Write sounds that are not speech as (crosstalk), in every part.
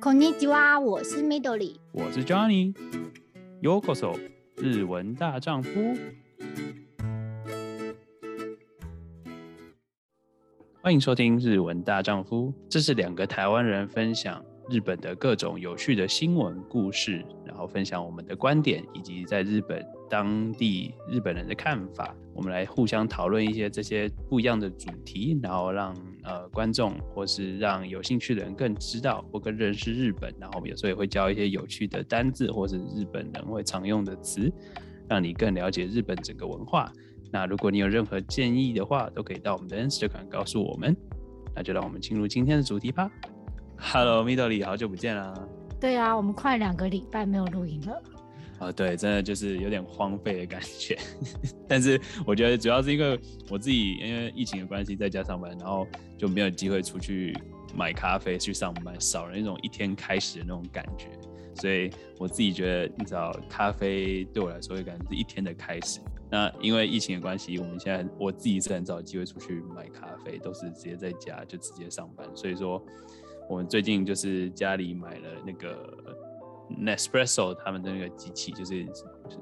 こんにちは，我是 Midori，我是 Johnny。Yokoso，日文大丈夫。欢迎收听日文大丈夫，这是两个台湾人分享日本的各种有趣的新闻故事，然后分享我们的观点以及在日本当地日本人的看法。 我们来互相讨论一些这些不一样的主题，然后让呃观众或是让有兴趣的人更知道或更认识日本。然后我们有时候也会教一些有趣的单字或是日本人会常用的词，让你更了解日本整个文化。那如果你有任何建议的话，都可以到我们的 Instagram 告诉我们。那就让我们进入今天的主题吧。Hello，Midori，好久不见啦。对啊，我们快两个礼拜没有录音了。啊，对，真的就是有点荒废的感觉。(laughs) 但是我觉得主要是因为我自己因为疫情的关系在家上班，然后就没有机会出去买咖啡去上班，少了那种一天开始的那种感觉。所以我自己觉得，你知道，咖啡对我来说会感觉是一天的开始。那因为疫情的关系，我们现在我自己是很少机会出去买咖啡，都是直接在家就直接上班。所以说，我们最近就是家里买了那个。Nespresso 他们的那个机器就是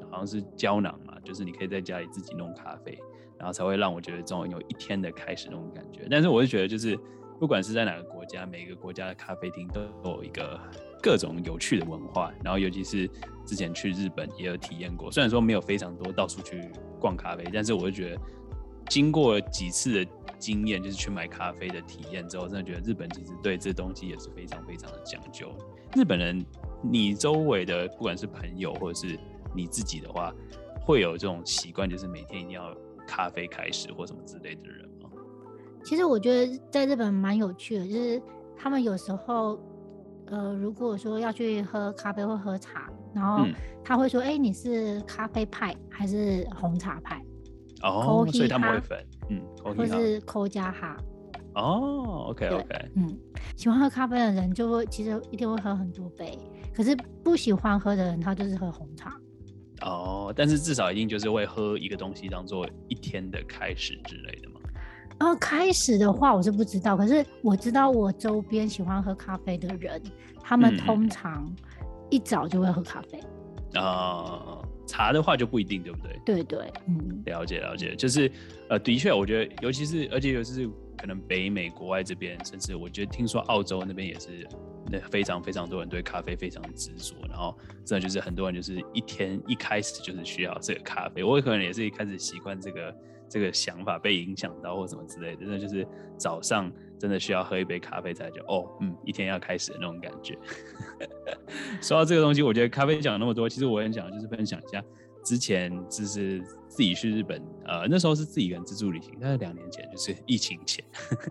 好像是胶囊嘛，就是你可以在家里自己弄咖啡，然后才会让我觉得这种有一天的开始那种感觉。但是我就觉得，就是不管是在哪个国家，每个国家的咖啡厅都有一个各种有趣的文化。然后尤其是之前去日本也有体验过，虽然说没有非常多到处去逛咖啡，但是我就觉得经过几次的经验，就是去买咖啡的体验之后，真的觉得日本其实对这东西也是非常非常的讲究。日本人。你周围的不管是朋友或者是你自己的话，会有这种习惯，就是每天一定要咖啡开始或什么之类的人吗？其实我觉得在日本蛮有趣的，就是他们有时候，呃，如果说要去喝咖啡或喝茶，然后他会说：“哎、嗯欸，你是咖啡派还是红茶派？”哦，所以他们会分，嗯，或是扣加哈。哦，OK OK，嗯，喜欢喝咖啡的人就会其实一定会喝很多杯。可是不喜欢喝的人，他就是喝红茶。哦，但是至少一定就是会喝一个东西当做一天的开始之类的嘛。然后开始的话，我是不知道。可是我知道我周边喜欢喝咖啡的人，他们通常一早就会喝咖啡。啊、嗯呃，茶的话就不一定，对不对？对对，嗯，了解了解。就是呃，的确，我觉得尤其是而且尤其是可能北美国外这边，甚至我觉得听说澳洲那边也是。那非常非常多人对咖啡非常执着，然后真的就是很多人就是一天一开始就是需要这个咖啡。我可能也是一开始习惯这个这个想法被影响到或什么之类的，那就是早上真的需要喝一杯咖啡才觉哦，嗯，一天要开始的那种感觉。(laughs) 说到这个东西，我觉得咖啡讲那么多，其实我很想就是分享一下。之前就是自己去日本，呃，那时候是自己一个人自助旅行，那是两年前，就是疫情前，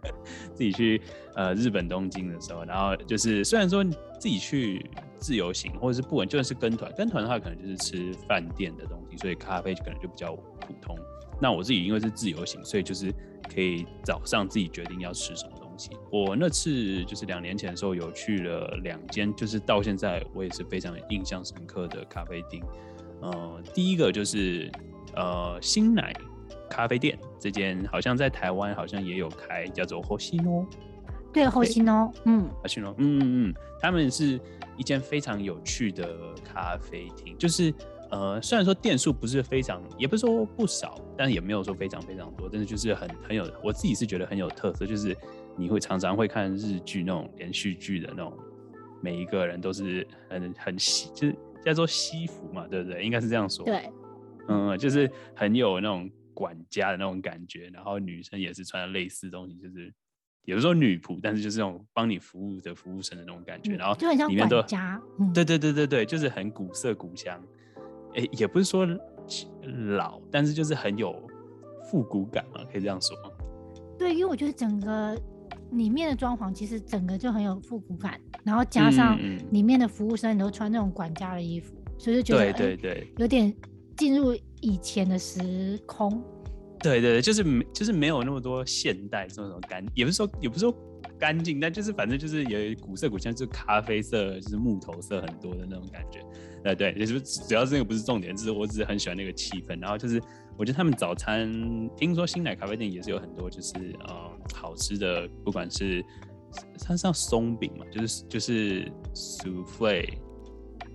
(laughs) 自己去呃日本东京的时候，然后就是虽然说自己去自由行或者是不稳，就算是跟团，跟团的话可能就是吃饭店的东西，所以咖啡就可能就比较普通。那我自己因为是自由行，所以就是可以早上自己决定要吃什么东西。我那次就是两年前的时候有去了两间，就是到现在我也是非常印象深刻的咖啡厅。呃，第一个就是呃新奶咖啡店，这间好像在台湾好像也有开，叫做 Hoshino。对，Hoshino，嗯，Hoshino，嗯嗯嗯，他们是一间非常有趣的咖啡厅，就是呃虽然说店数不是非常，也不是说不少，但是也没有说非常非常多，但是就是很很有，我自己是觉得很有特色，就是你会常常会看日剧那种连续剧的那种，每一个人都是很很喜，就是。叫做西服嘛，对不对？应该是这样说。对，嗯，就是很有那种管家的那种感觉，然后女生也是穿的类似东西，就是有时候女仆，但是就是那种帮你服务的服务生的那种感觉，嗯、然后就很像管家。对对对对对，就是很古色古香，哎，也不是说老，但是就是很有复古感嘛，可以这样说。对，因为我觉得整个。里面的装潢其实整个就很有复古感，然后加上里面的服务生都穿那种管家的衣服，嗯、所以就觉得对对对、欸，有点进入以前的时空。对对对，就是没就是没有那么多现代这种干，也不是说也不是说干净，但就是反正就是有古色古香，就是咖啡色，就是木头色很多的那种感觉。对对，就是主要是那个不是重点，就是我只是很喜欢那个气氛，然后就是。我觉得他们早餐，听说新奶咖啡店也是有很多，就是呃好吃的，不管是它是叫松饼嘛，就是就是苏芙蕾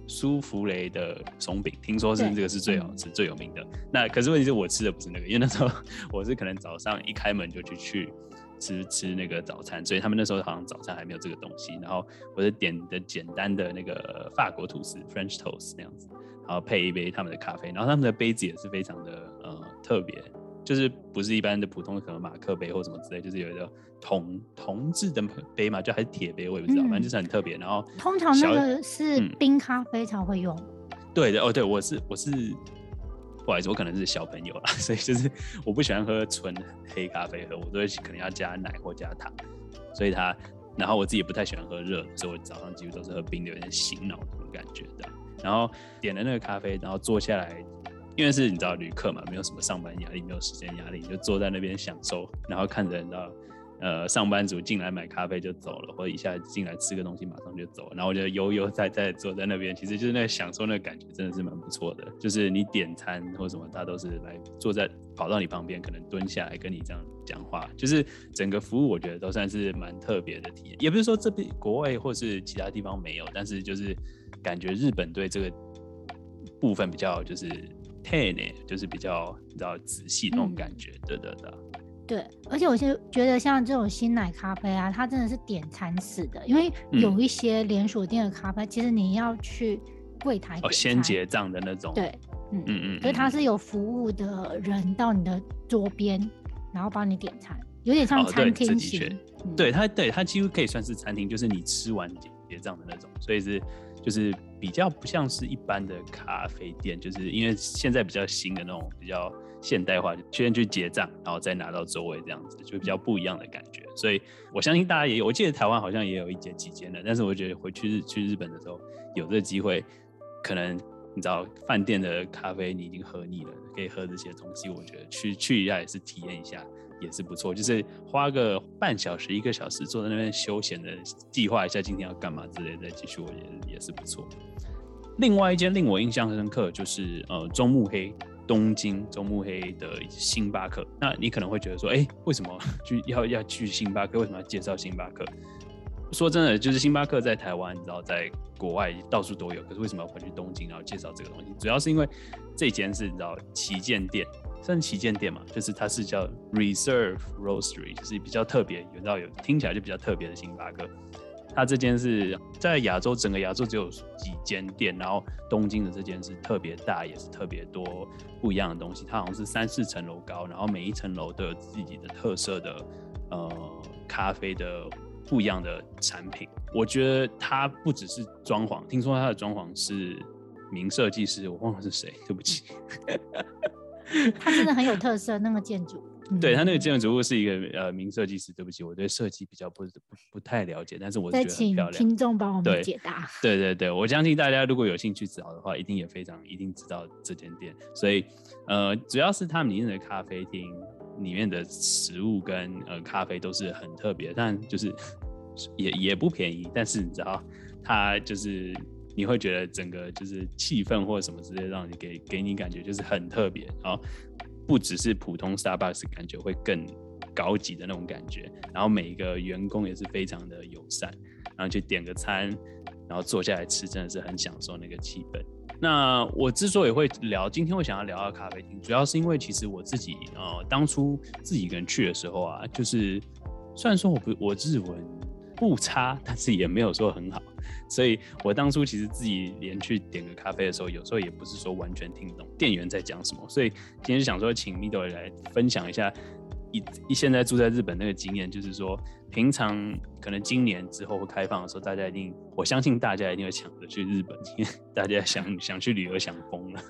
苏芙蕾的松饼，听说是这个是最好吃、最有名的。那可是问题是我吃的不是那个，因为那时候我是可能早上一开门就去去吃吃那个早餐，所以他们那时候好像早餐还没有这个东西。然后我就点的简单的那个法国吐司 （French toast） 那样子，然后配一杯他们的咖啡，然后他们的杯子也是非常的呃特别。就是不是一般的普通的可能马克杯或什么之类，就是有一个铜铜制的杯嘛，就还是铁杯，我也不知道，嗯、反正就是很特别。然后通常那个是冰咖啡才会用。嗯、对的哦，对，我是我是不好意思，我可能是小朋友啦，(laughs) 所以就是我不喜欢喝纯黑咖啡喝，我都会可能要加奶或加糖。所以它，然后我自己也不太喜欢喝热，所以我早上几乎都是喝冰的，有点醒脑那种感觉的。然后点了那个咖啡，然后坐下来。因为是你知道旅客嘛，没有什么上班压力，没有时间压力，就坐在那边享受，然后看着你知道，呃，上班族进来买咖啡就走了，或者一下进来吃个东西马上就走，然后我就悠悠哉哉坐在那边，其实就是那个享受那个感觉真的是蛮不错的。就是你点餐或什么，他都是来坐在跑到你旁边，可能蹲下来跟你这样讲话，就是整个服务我觉得都算是蛮特别的体验。也不是说这边国外或是其他地方没有，但是就是感觉日本对这个部分比较就是。配呢，就是比较比较仔细那种感觉，对对对。对，而且我就觉得像这种新奶咖啡啊，它真的是点餐式的，因为有一些连锁店的咖啡，其实你要去柜台哦，先结账的那种。对，嗯嗯嗯，所以它是有服务的人到你的桌边，然后帮你点餐，有点像餐厅型。对，它对它几乎可以算是餐厅，就是你吃完结结账的那种，所以是。就是比较不像是一般的咖啡店，就是因为现在比较新的那种比较现代化，就先去结账，然后再拿到周围这样子，就比较不一样的感觉。所以我相信大家也有，我记得台湾好像也有一间几间的，但是我觉得回去日去日本的时候有这个机会，可能你知道饭店的咖啡你已经喝腻了，可以喝这些东西，我觉得去去一下也是体验一下。也是不错，就是花个半小时、一个小时坐在那边休闲的计划一下今天要干嘛之类的，再继续，我觉得也是不错。另外一间令我印象深刻就是呃中目黑东京中目黑的星巴克。那你可能会觉得说，哎、为什么 (laughs) 去要要去星巴克？为什么要介绍星巴克？说真的，就是星巴克在台湾，你知道，在国外到处都有，可是为什么要跑去东京然后介绍这个东西？主要是因为这间是你知道旗舰店。算旗舰店嘛，就是它是叫 Reserve Roastery，就是比较特别，有到有听起来就比较特别的星巴克。它这间是在亚洲，整个亚洲只有几间店，然后东京的这间是特别大，也是特别多不一样的东西。它好像是三四层楼高，然后每一层楼都有自己的特色的呃咖啡的不一样的产品。我觉得它不只是装潢，听说它的装潢是名设计师，我忘了是谁，对不起。(laughs) 它真的很有特色，那个建筑。对，他那个建筑物是一个呃名设计师，对不起，我对设计比较不不不太了解，但是我觉得很漂亮。听众帮我们解答。对对对，我相信大家如果有兴趣找的话，一定也非常一定知道这间店。所以呃，主要是他们里面的咖啡厅里面的食物跟呃咖啡都是很特别，但就是也也不便宜，但是你知道它就是。你会觉得整个就是气氛或者什么之类，让你给给你感觉就是很特别，然后不只是普通 Starbucks 感觉会更高级的那种感觉，然后每一个员工也是非常的友善，然后去点个餐，然后坐下来吃，真的是很享受那个气氛。那我之所以会聊，今天我想要聊到咖啡厅，主要是因为其实我自己呃当初自己一个人去的时候啊，就是虽然说我不我日文不差，但是也没有说很好。所以我当初其实自己连去点个咖啡的时候，有时候也不是说完全听懂店员在讲什么。所以今天想说，请 Middle 来分享一下一一现在住在日本那个经验，就是说平常可能今年之后会开放的时候，大家一定我相信大家一定会抢着去日本，因为 (laughs) 大家想想去旅游想疯了。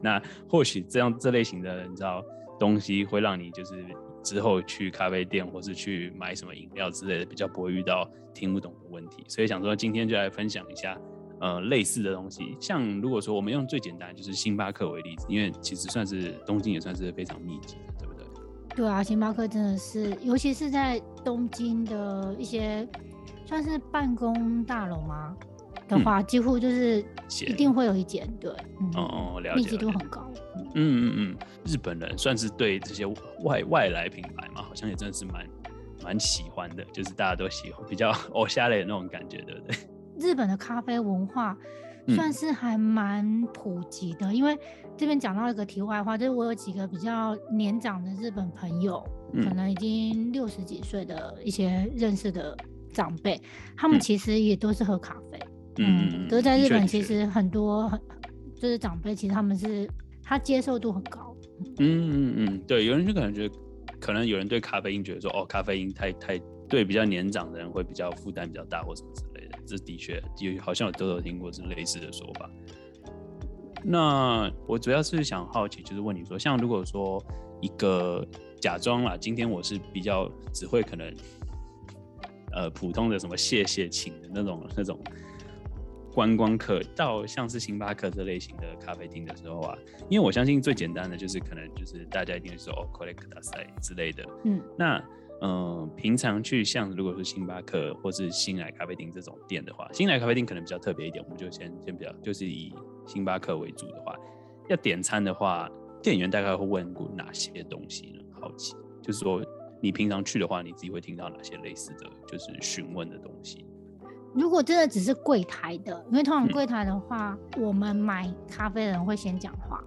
那或许这样这类型的你知道东西会让你就是。之后去咖啡店或是去买什么饮料之类的，比较不会遇到听不懂的问题，所以想说今天就来分享一下，呃，类似的东西。像如果说我们用最简单就是星巴克为例子，因为其实算是东京也算是非常密集的，对不对？啊，星巴克真的是，尤其是在东京的一些算是办公大楼吗？的话，几乎就是一定会有一间，对，嗯、哦，了解，密集度很高。嗯嗯嗯，日本人算是对这些外外来品牌嘛，好像也真的是蛮蛮喜欢的，就是大家都喜欢比较 (laughs) 偶像类的那种感觉，对不对？日本的咖啡文化算是还蛮普及的，嗯、因为这边讲到一个题外话，就是我有几个比较年长的日本朋友，嗯、可能已经六十几岁的一些认识的长辈，他们其实也都是喝咖啡，嗯，嗯，都是在日本其实很多很就是长辈，其实他们是他接受度很高，嗯嗯嗯，对，有人就可能觉得，可能有人对咖啡因觉得说，哦，咖啡因太太对比较年长的人会比较负担比较大或什么之类的。这的确有，好像有都有听过这类似的说法。那我主要是想好奇，就是问你说，像如果说一个假装啦，今天我是比较只会可能，呃，普通的什么谢谢请的那种那种观光客，到像是星巴克这类型的咖啡厅的时候啊，因为我相信最简单的就是可能就是大家一定会说哦，collect 之类的，嗯，那。嗯，平常去像如果是星巴克或是新来咖啡厅这种店的话，新来咖啡厅可能比较特别一点，我们就先先比较就是以星巴克为主的话，要点餐的话，店员大概会问过哪些东西呢？好奇，就是说你平常去的话，你自己会听到哪些类似的就是询问的东西？如果真的只是柜台的，因为通常柜台的话，嗯、我们买咖啡的人会先讲话。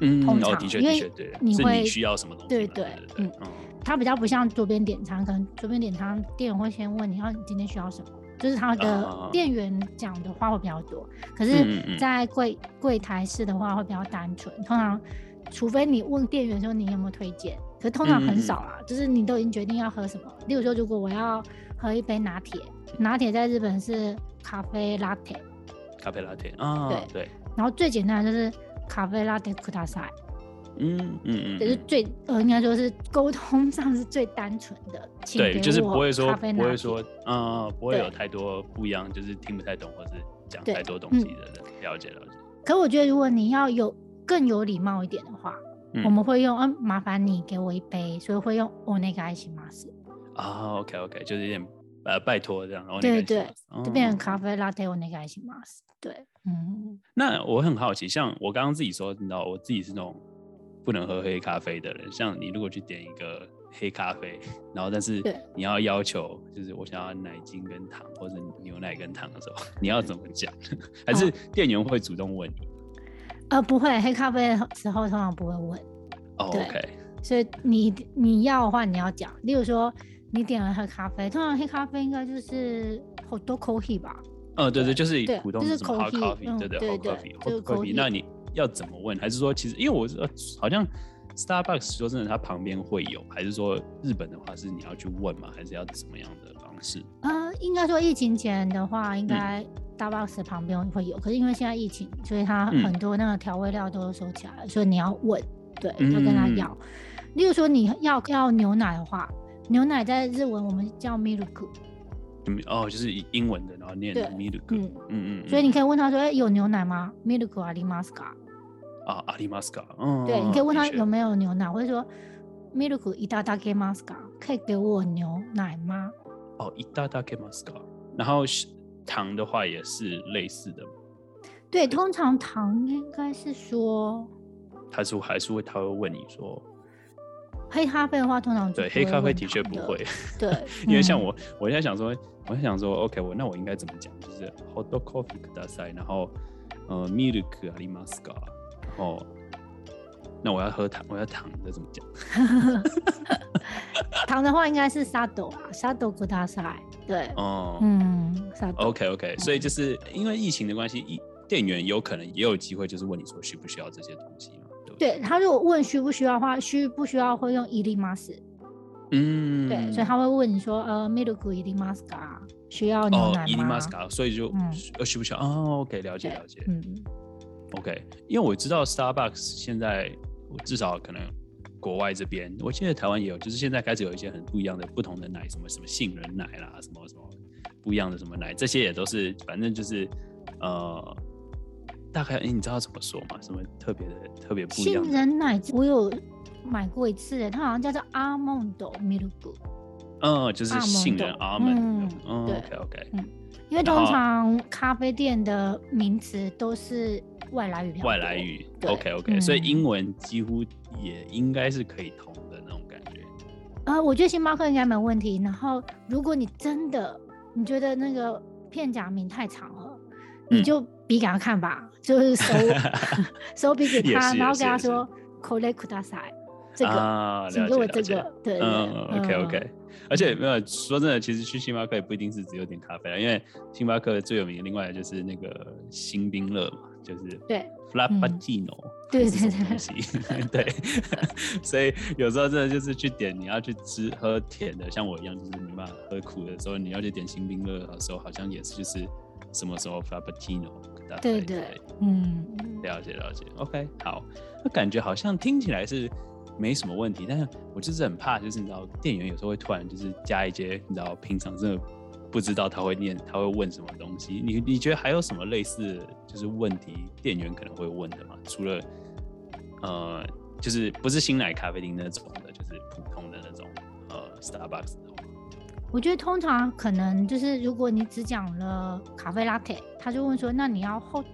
嗯，通常，哦，的确的确，对，你会你需要什么东西？对对，嗯，他比较不像桌边点餐，可能桌边点餐店员会先问你，要你今天需要什么，就是他的店员讲的话会比较多。可是，在柜柜台式的话会比较单纯，通常除非你问店员说你有没有推荐，可是通常很少啦，就是你都已经决定要喝什么。例如说，如果我要喝一杯拿铁，拿铁在日本是咖啡拉铁，咖啡拉铁啊，对对。然后最简单的就是。咖啡拉蒂库达塞，嗯嗯嗯，就是最呃，应该说是沟通上是最单纯的。对，就是不会说不会说，嗯，不会有太多不一样，就是听不太懂或是讲太多东西的人。了解了解。可我觉得，如果你要有更有礼貌一点的话，我们会用嗯，麻烦你给我一杯，所以会用お愿いします。啊，OK OK，就是有点呃拜托这样。对对，就变成咖啡拉蒂お愿いします。对。嗯，那我很好奇，像我刚刚自己说，你知道，我自己是那种 不能喝黑咖啡的人。像你如果去点一个黑咖啡，(laughs) 然后但是你要要求，就是我想要奶精跟糖，或者牛奶跟糖的时候，(laughs) 你要怎么讲？(laughs) 还是店员会主动问你？呃，不会，黑咖啡的时候通常不会问。哦，OK。所以你你要的话，你要讲。例如说，你点了黑咖啡，通常黑咖啡应该就是好多 coffee 吧。嗯，对对，就是普通的 coffee，对对 coffee，hot coffee。那你要怎么问？还是说，其实因为我呃，好像 Starbucks 说真的，它旁边会有，还是说日本的话是你要去问吗？还是要怎么样的方式？呃，应该说疫情前的话，应该 Starbucks 旁边会有。可是因为现在疫情，所以它很多那个调味料都收起来了，所以你要问，对，就跟他要。例如说你要要牛奶的话，牛奶在日文我们叫 milk。哦，就是英文的，然后念 milk，嗯嗯嗯，所以你可以问他说，哎，有牛奶吗？milk ありますか？啊，ありますか？嗯，对，你可以问他有没有牛奶，或者说 milk いただけますか？可以给我牛奶吗？哦，いただけますか？然后糖的话也是类似的。对，通常糖应该是说，还是还是会他会问你说。 黑咖啡的话，通常对黑咖啡的确不会，对，(laughs) 因为像我，我在想说，我在想说，OK，我那我应该怎么讲？就是 hot coffee ください，然后呃，milk ありますか？然后那我要喝糖，我要糖的怎么讲？(laughs) 糖的话应该是サド啊，サドください。对，哦，嗯，OK OK，所以就是因为疫情的关系，店员有可能也有机会，就是问你说需不需要这些东西。 对，他如果问需不需要的话，需不需要会用いります。嗯，对，所以他会问你说，呃，ミルクいりますか？需要牛奶吗？いりますか？所以就呃需不需要？哦，OK，了解了解。嗯，OK，因为我知道 Starbucks 现在至少可能国外这边，我记得台湾也有，就是现在开始有一些很不一样的不同的奶，什么什么杏仁奶啦，什么什么不一样的什么奶，这些也都是反正就是呃。 大概你知道怎么说吗？什么特别的、特别不一样的？杏仁奶我有买过一次，它好像叫做阿梦豆 milk。嗯，就是杏仁阿蒙。嗯，对，OK OK。嗯，因为通常咖啡店的名词都是外来语。外来语，OK OK。所以英文几乎也应该是可以通的那种感觉。呃，我觉得星巴克应该没问题。然后，如果你真的你觉得那个片假名太长了，嗯、你就比给他看吧，就是手手 (laughs) (laughs) 比给他，然后跟他说 “collect kudasai”，这个，啊、请给我这个，对，嗯，OK OK。而且没有说真的，其实去星巴克也不一定是只有点咖啡，因为星巴克最有名的另外就是那个新冰乐嘛，就是对。Frappuccino，对对对对，(laughs) 对，所以有时候真的就是去点，你要去吃喝甜的，像我一样就是没办法喝苦的时候，你要去点新冰乐的时候，好像也是就是什么时候 Frappuccino，对对，嗯，了解了解，OK，好，那感觉好像听起来是。没什么问题，但是我就是很怕，就是你知道，店员有时候会突然就是加一些，你知道，平常真的不知道他会念，他会问什么东西。你你觉得还有什么类似就是问题，店员可能会问的吗？除了呃，就是不是新奶咖啡厅那种的，就是普通的那种呃，Starbucks 的话，我觉得通常可能就是如果你只讲了咖啡 latte，他就问说，那你要 hot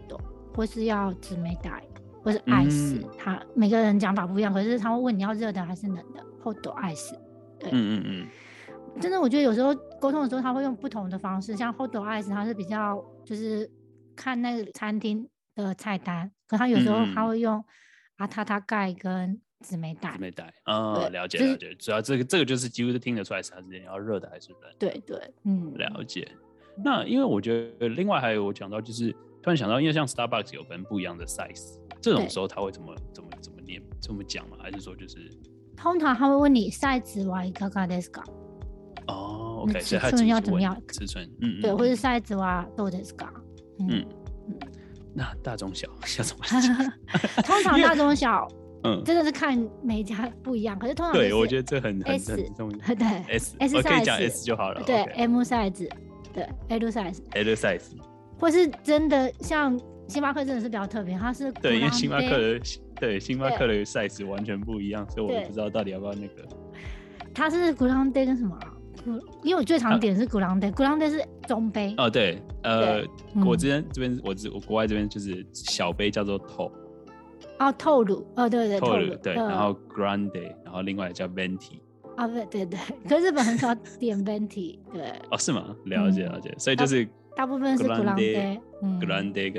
或是要紫美带？或是 ice，嗯、他每个人讲法不一样，可是他会问你要热的还是冷的，hot ice。对，嗯嗯嗯。真的，我觉得有时候沟通的时候，他会用不同的方式，像 hot ice，他是比较就是看那个餐厅的菜单，可他有时候他会用阿塔塔盖跟紫梅带。紫梅带，嗯，了解了解。主要这个这个就是几乎是听得出来是他是你要热的还是冷。对对，嗯，了解。那因为我觉得另外还有我讲到就是突然想到，因为像 Starbucks 有分不一样的 size。这种时候他会怎么怎么怎么念怎么讲吗？还是说就是通常他会问你 size はいかがですか？哦，OK，尺寸要怎么样？尺寸，嗯，对，或者 size はどうですか？嗯嗯，那大中小要怎么？(laughs) 通常大中小， 嗯，真的是看每一家不一样。可是通常对我觉得这很很很重要。(laughs) 对，S S 可以讲 S 就好了。对，M size，对，L size，L size，或是真的像。星巴克真的是比较特别，它是对，因为星巴克的对星巴克的 size 完全不一样，所以我也不知道到底要不要那个。它是 Grande 跟什么？因为我最常点是 Grande，Grande 是中杯。哦，对，呃，我这边这边我我国外这边就是小杯叫做 Tall。哦，Tall，哦，对对 Tall，对，然后 Grande，然后另外叫 Venti。啊，对对对，可是日本很少点 Venti，(laughs) 对。哦，是吗？了解了解，所以就是。大部分是 Grande，嗯，Grande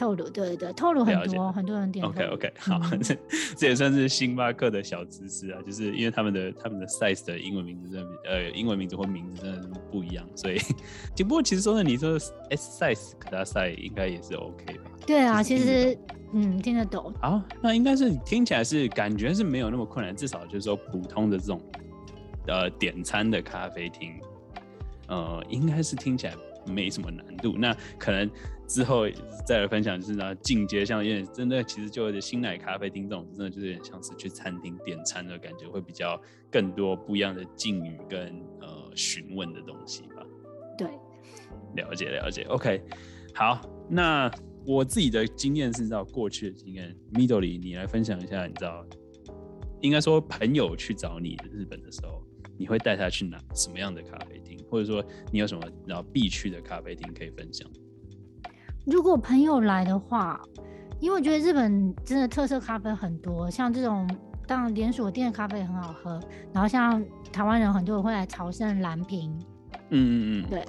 跟 Tall，Tall 对对对，Tall 很多很多人点。OK OK，好，(laughs) 这这也算是星巴克的小知识啊，就是因为他们的他们的 size 的英文名字真的呃英文名字或名字真的是不一样，所以只不过其实说呢，你说 S size 可大赛应该也是 OK 吧？对啊，其实嗯听得懂。好，那应该是听起来是感觉是没有那么困难，至少就是说普通的这种呃点餐的咖啡厅，呃应该是听起来。没什么难度，那可能之后再来分享，就是呢进阶，像有点真的，其实就有点星奶咖啡厅这种，真的就是有点像是去餐厅点餐的感觉，会比较更多不一样的境语跟呃询问的东西吧。对，了解了解，OK，好，那我自己的经验是知道过去的经验，Midori 你来分享一下，你知道，应该说朋友去找你日本的时候。你会带他去哪什么样的咖啡厅，或者说你有什么然后必去的咖啡厅可以分享？如果朋友来的话，因为我觉得日本真的特色咖啡很多，像这种当然连锁店的咖啡也很好喝，然后像台湾人很多人会来朝圣蓝瓶，嗯嗯嗯，对，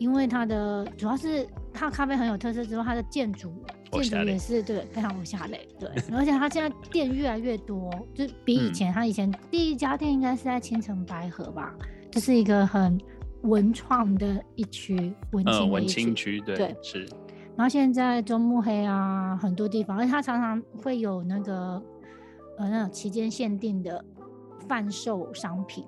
因为它的主要是它咖啡很有特色之后，它的建筑。建筑也是对，非常无下累，对，而且他现在店越来越多，就比以前，他以前第一家店应该是在青城白河吧，就是一个很文创的一区，文青文青区，对，对是。然后现在中目黑啊，很多地方，而且他常常会有那个呃那种期间限定的贩售商品。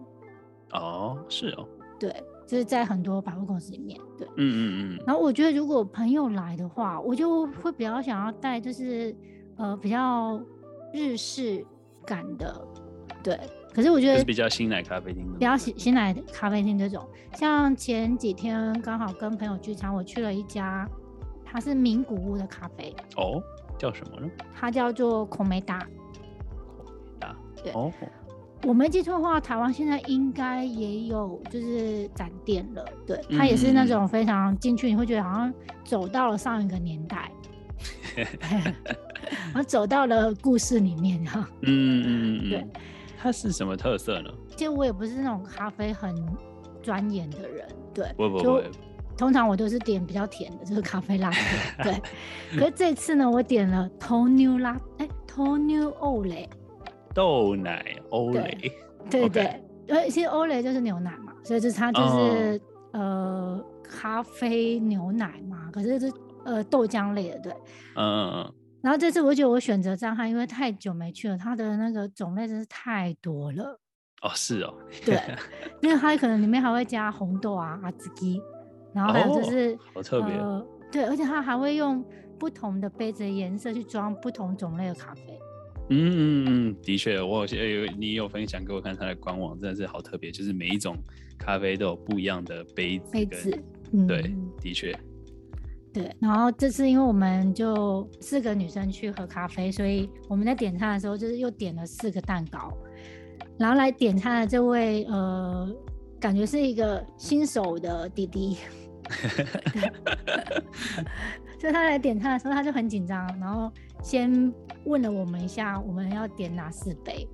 哦，是哦，对。就是在很多百货公司里面，对，嗯嗯嗯。然后我觉得如果朋友来的话，我就会比较想要带，就是呃比较日式感的，对。可是我觉得是比较新奶咖啡厅，比较新新奶咖啡厅这种。像前几天刚好跟朋友聚餐，我去了一家，它是名古屋的咖啡。哦，叫什么呢？它叫做孔梅达。孔梅达，对。哦。我没记错的话，台湾现在应该也有就是展店了。对，它也是那种非常进去，你会觉得好像走到了上一个年代，(laughs) 然后走到了故事里面哈。嗯嗯嗯，对。它是什么特色呢？其实我也不是那种咖啡很钻研的人，对，不不不，通常我都是点比较甜的，就是咖啡拉铁，对。(laughs) 可是这次呢，我点了豆牛拉，哎，豆牛欧蕾，豆奶欧蕾，(laughs) 对对对，因其实欧蕾就是牛奶嘛，所以就是它就是、哦、呃咖啡牛奶嘛，可是是呃豆浆类的，对，嗯嗯嗯。然后这次我觉得我选择张翰，因为太久没去了，它的那个种类真是太多了。哦，是哦。对，(laughs) 因为它可能里面还会加红豆啊、阿兹基，然后还有就是、哦、好特别、呃。对，而且它还会用不同的杯子的颜色去装不同种类的咖啡。嗯嗯嗯，的确，我有你有分享给我看它的官网，真的是好特别，就是每一种咖啡都有不一样的杯子。杯子。嗯、对，的确。对，然后这次因为我们就四个女生去喝咖啡，所以我们在点餐的时候就是又点了四个蛋糕。然后来点餐的这位呃，感觉是一个新手的弟弟，(laughs) 所以他来点餐的时候他就很紧张，然后先问了我们一下我们要点哪四杯，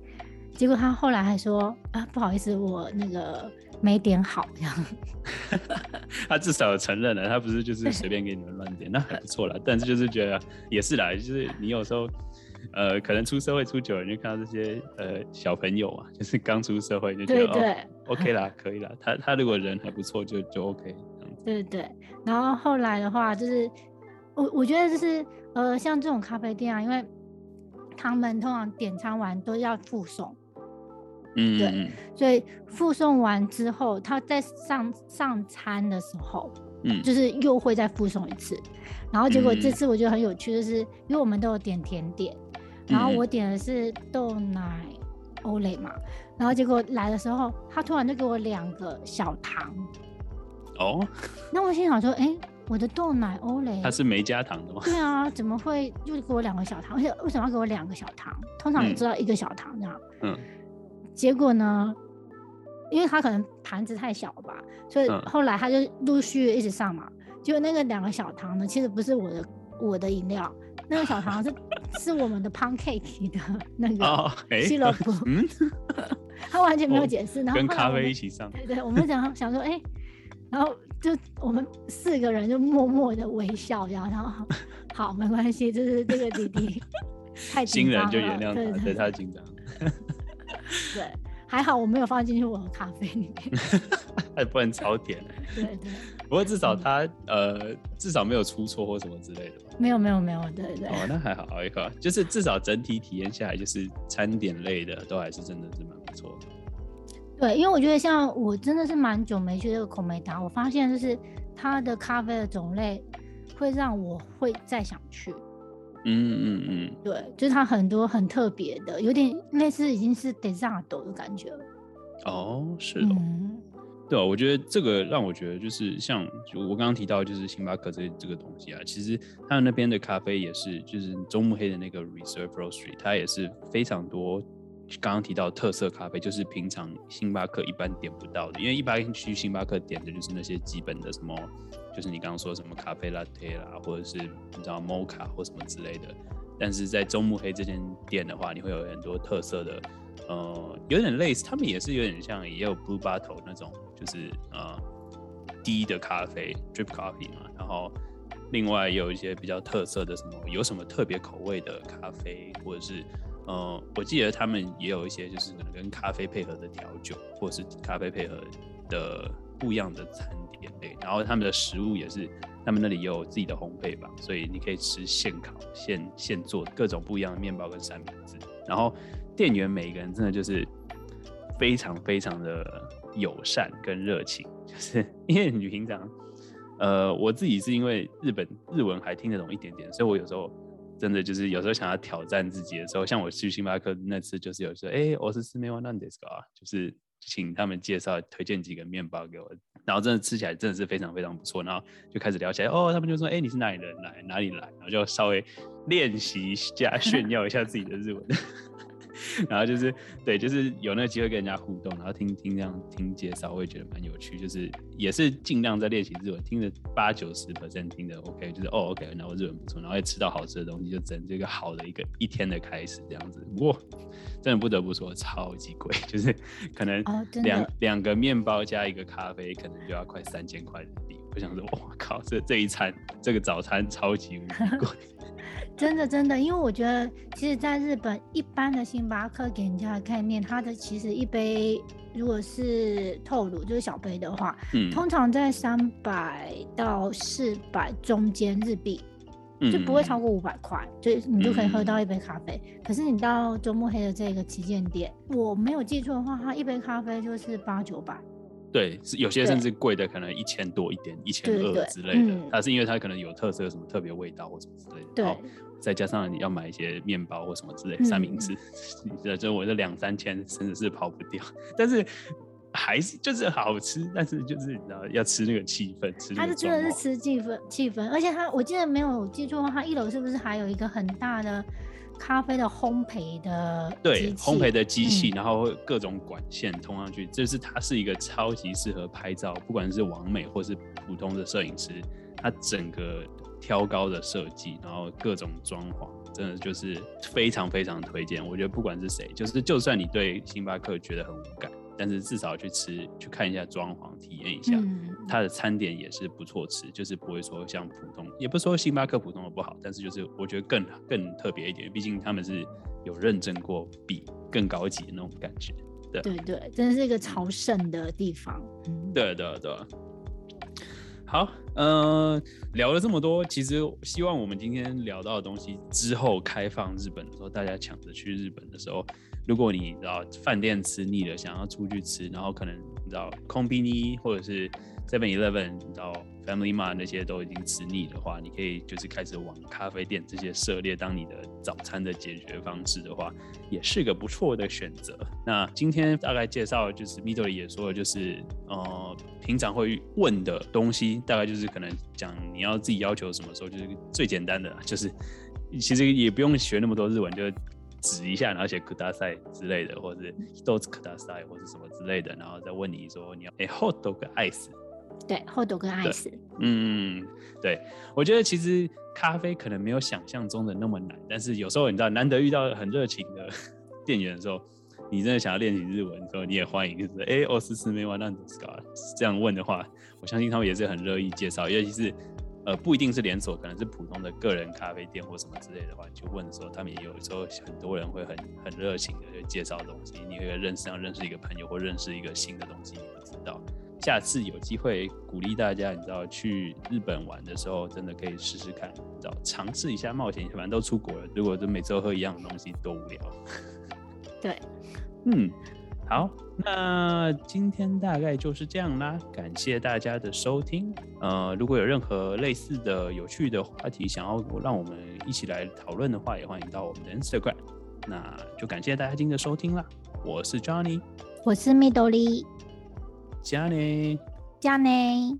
结果他后来还说啊不好意思，我那个。没点好这样，(laughs) 他至少承认了，他不是就是随便给你们乱点，那还不错了。但是就是觉得也是啦，就是你有时候呃，可能出社会出久了，你就看到这些呃小朋友啊，就是刚出社会就觉得对对哦，OK 啦，可以啦。他他如果人还不错，就就 OK。对对对，然后后来的话就是我我觉得就是呃，像这种咖啡店啊，因为他们通常点餐完都要附送。嗯，对，所以附送完之后，他在上上餐的时候，嗯，就是又会再附送一次。然后结果这次我觉得很有趣，就是因为我们都有点甜点，然后我点的是豆奶欧蕾嘛，然后结果来的时候，他突然就给我两个小糖。哦，那我心想说，哎、欸，我的豆奶欧蕾，它是没加糖的吗？对啊，怎么会又给我两个小糖？而且为什么要给我两个小糖？通常你知道一个小糖这样，嗯。嗯结果呢？因为他可能盘子太小吧，所以后来他就陆续一直上嘛。结果那个两个小糖呢，其实不是我的我的饮料，那个小糖是 (laughs) 是我们的 pancake 的那个西乐布。嗯，(laughs) 他完全没有解释，(laughs) 然后跟咖啡一起上。对对，我们想想说，哎、欸，然后就我们四个人就默默的微笑，然后然后 (laughs) 好没关系，就是这个弟弟 (laughs) 太新人就原谅他，对，对，对他紧张。(laughs) 对，还好我没有放进去我的咖啡里面，还不能超甜。对对，不过至少他、嗯、呃，至少没有出错或什么之类的吧？没有没有没有，对对。哦，那还好一个，就是至少整体体验下来，就是餐点类的都还是真的是蛮。对，因为我觉得像我真的是蛮久没去这个孔美达，我发现就是它的咖啡的种类会让我会再想去。嗯嗯嗯，对，就是它很多很特别的，有点类似已经是 dessert 的感觉了。哦，是的，嗯、对啊，我觉得这个让我觉得就是像就我刚刚提到就是星巴克这这个东西啊，其实他们那边的咖啡也是，就是中目黑的那个 Reserve Roastery，它也是非常多。刚刚提到特色咖啡，就是平常星巴克一般点不到的，因为一般去星巴克点的就是那些基本的什么。就是你刚刚说什么咖啡拉铁啦，或者是你知道摩卡或什么之类的，但是在中目黑这间店的话，你会有很多特色的，呃，有点类似，他们也是有点像，也有 Blue Bottle 那种，就是呃低的咖啡 Drip Coffee 嘛，然后另外有一些比较特色的什么，有什么特别口味的咖啡，或者是呃，我记得他们也有一些就是可能跟咖啡配合的调酒，或者是咖啡配合的不一样的餐。对，然后他们的食物也是，他们那里也有自己的烘焙吧，所以你可以吃现烤、现现做各种不一样的面包跟三明治。然后店员每一个人真的就是非常非常的友善跟热情，就是 (laughs) 因为你平常，呃，我自己是因为日本日文还听得懂一点点，所以我有时候真的就是有时候想要挑战自己的时候，像我去星巴克那次就是有时候，哎，我是斯梅瓦南德斯啊，就是请他们介绍推荐几个面包给我。然后真的吃起来真的是非常非常不错，然后就开始聊起来哦，他们就说，哎，你是哪里人？来哪里来，然后就稍微练习一下 (laughs) 炫耀一下自己的日文，然后就是对，就是有那个机会跟人家互动，然后听听这样听介绍，我也觉得蛮有趣。就是也是尽量在练习日文，听了八九十 percent 听的 OK，就是哦 OK，然后日文不错，然后也吃到好吃的东西，就整这个好的一个一天的开始这样子。不过真的不得不说超级贵，就是可能两两、哦、个面包加一个咖啡，可能就要快三千块人民币。我想说，我靠，这这一餐这个早餐超级无敌贵。(laughs) 真的真的，因为我觉得，其实在日本，一般的星巴克给人家的概念，它的其实一杯如果是透乳，就是小杯的话，嗯，通常在三百到四百中间日币，就不会超过五百块，就你就可以喝到一杯咖啡。嗯、可是你到周末黑的这个旗舰店，我没有记错的话，它一杯咖啡就是八九百。对，是有些甚至贵的，可能一千多一点，一千二之类的。它、嗯、是因为它可能有特色，有什么特别味道或什么之类的。对，再加上你要买一些面包或什么之类、嗯、三明治，(laughs) 这就我这两三千甚至是跑不掉。但是还是就是好吃，但是就是你知道要吃那个气氛，吃它是真的是吃气氛气氛，而且它我记得没有记错的话，它一楼是不是还有一个很大的？咖啡的烘焙的对烘焙的机器，然后各种管线通上去，就、嗯、是它是一个超级适合拍照，不管是完美或是普通的摄影师，它整个挑高的设计，然后各种装潢，真的就是非常非常推荐。我觉得不管是谁，就是就算你对星巴克觉得很无感。但是至少去吃，去看一下装潢，体验一下，嗯，它的餐点也是不错吃，就是不会说像普通，也不是说星巴克普通的不好，但是就是我觉得更更特别一点，毕竟他们是有认证过，比更高级的那种感觉。对对对，真的是一个朝圣的地方。嗯、对对对。好，嗯、呃，聊了这么多，其实希望我们今天聊到的东西之后开放日本的时候，大家抢着去日本的时候。如果你知道饭店吃腻了，想要出去吃，然后可能你知道 Konbini 或者是 Seven Eleven，你知道 Family Mart 那些都已经吃腻的话，你可以就是开始往咖啡店这些涉猎当你的早餐的解决方式的话，也是个不错的选择。那今天大概介绍就是 Midori 也说了，就是呃平常会问的东西，大概就是可能讲你要自己要求什么时候，就是最简单的，就是其实也不用学那么多日文，就。指一下，然后写ください之类的，或者是一つください，或者什么之类的，然后再问你说你要哎ホット跟アイス，对，ホット跟アイス，嗯，对，我觉得其实咖啡可能没有想象中的那么难，但是有时候你知道难得遇到很热情的店员的时候，你真的想要练习日文的时候，你也欢迎就是哎(laughs) おすすめは何ですか这样问的话，我相信他们也是很乐意介绍，尤其是。 呃，不一定是连锁，可能是普通的个人咖啡店或什么之类的话，就问的时候，他们也有时候很多人会很很热情的去介绍东西，你会认识上认识一个朋友或认识一个新的东西，你不知道。下次有机会鼓励大家，你知道去日本玩的时候，真的可以试试看，你知道尝试一下冒险，反正都出国了，如果就每周喝一样的东西多无聊。(laughs) 对，嗯。好，那今天大概就是这样啦，感谢大家的收听。呃，如果有任何类似的有趣的话题想要让我们一起来讨论的话，也欢迎到我们的 Instagram。那就感谢大家今天的收听啦，我是 Johnny，我是 Midori，加内，加内。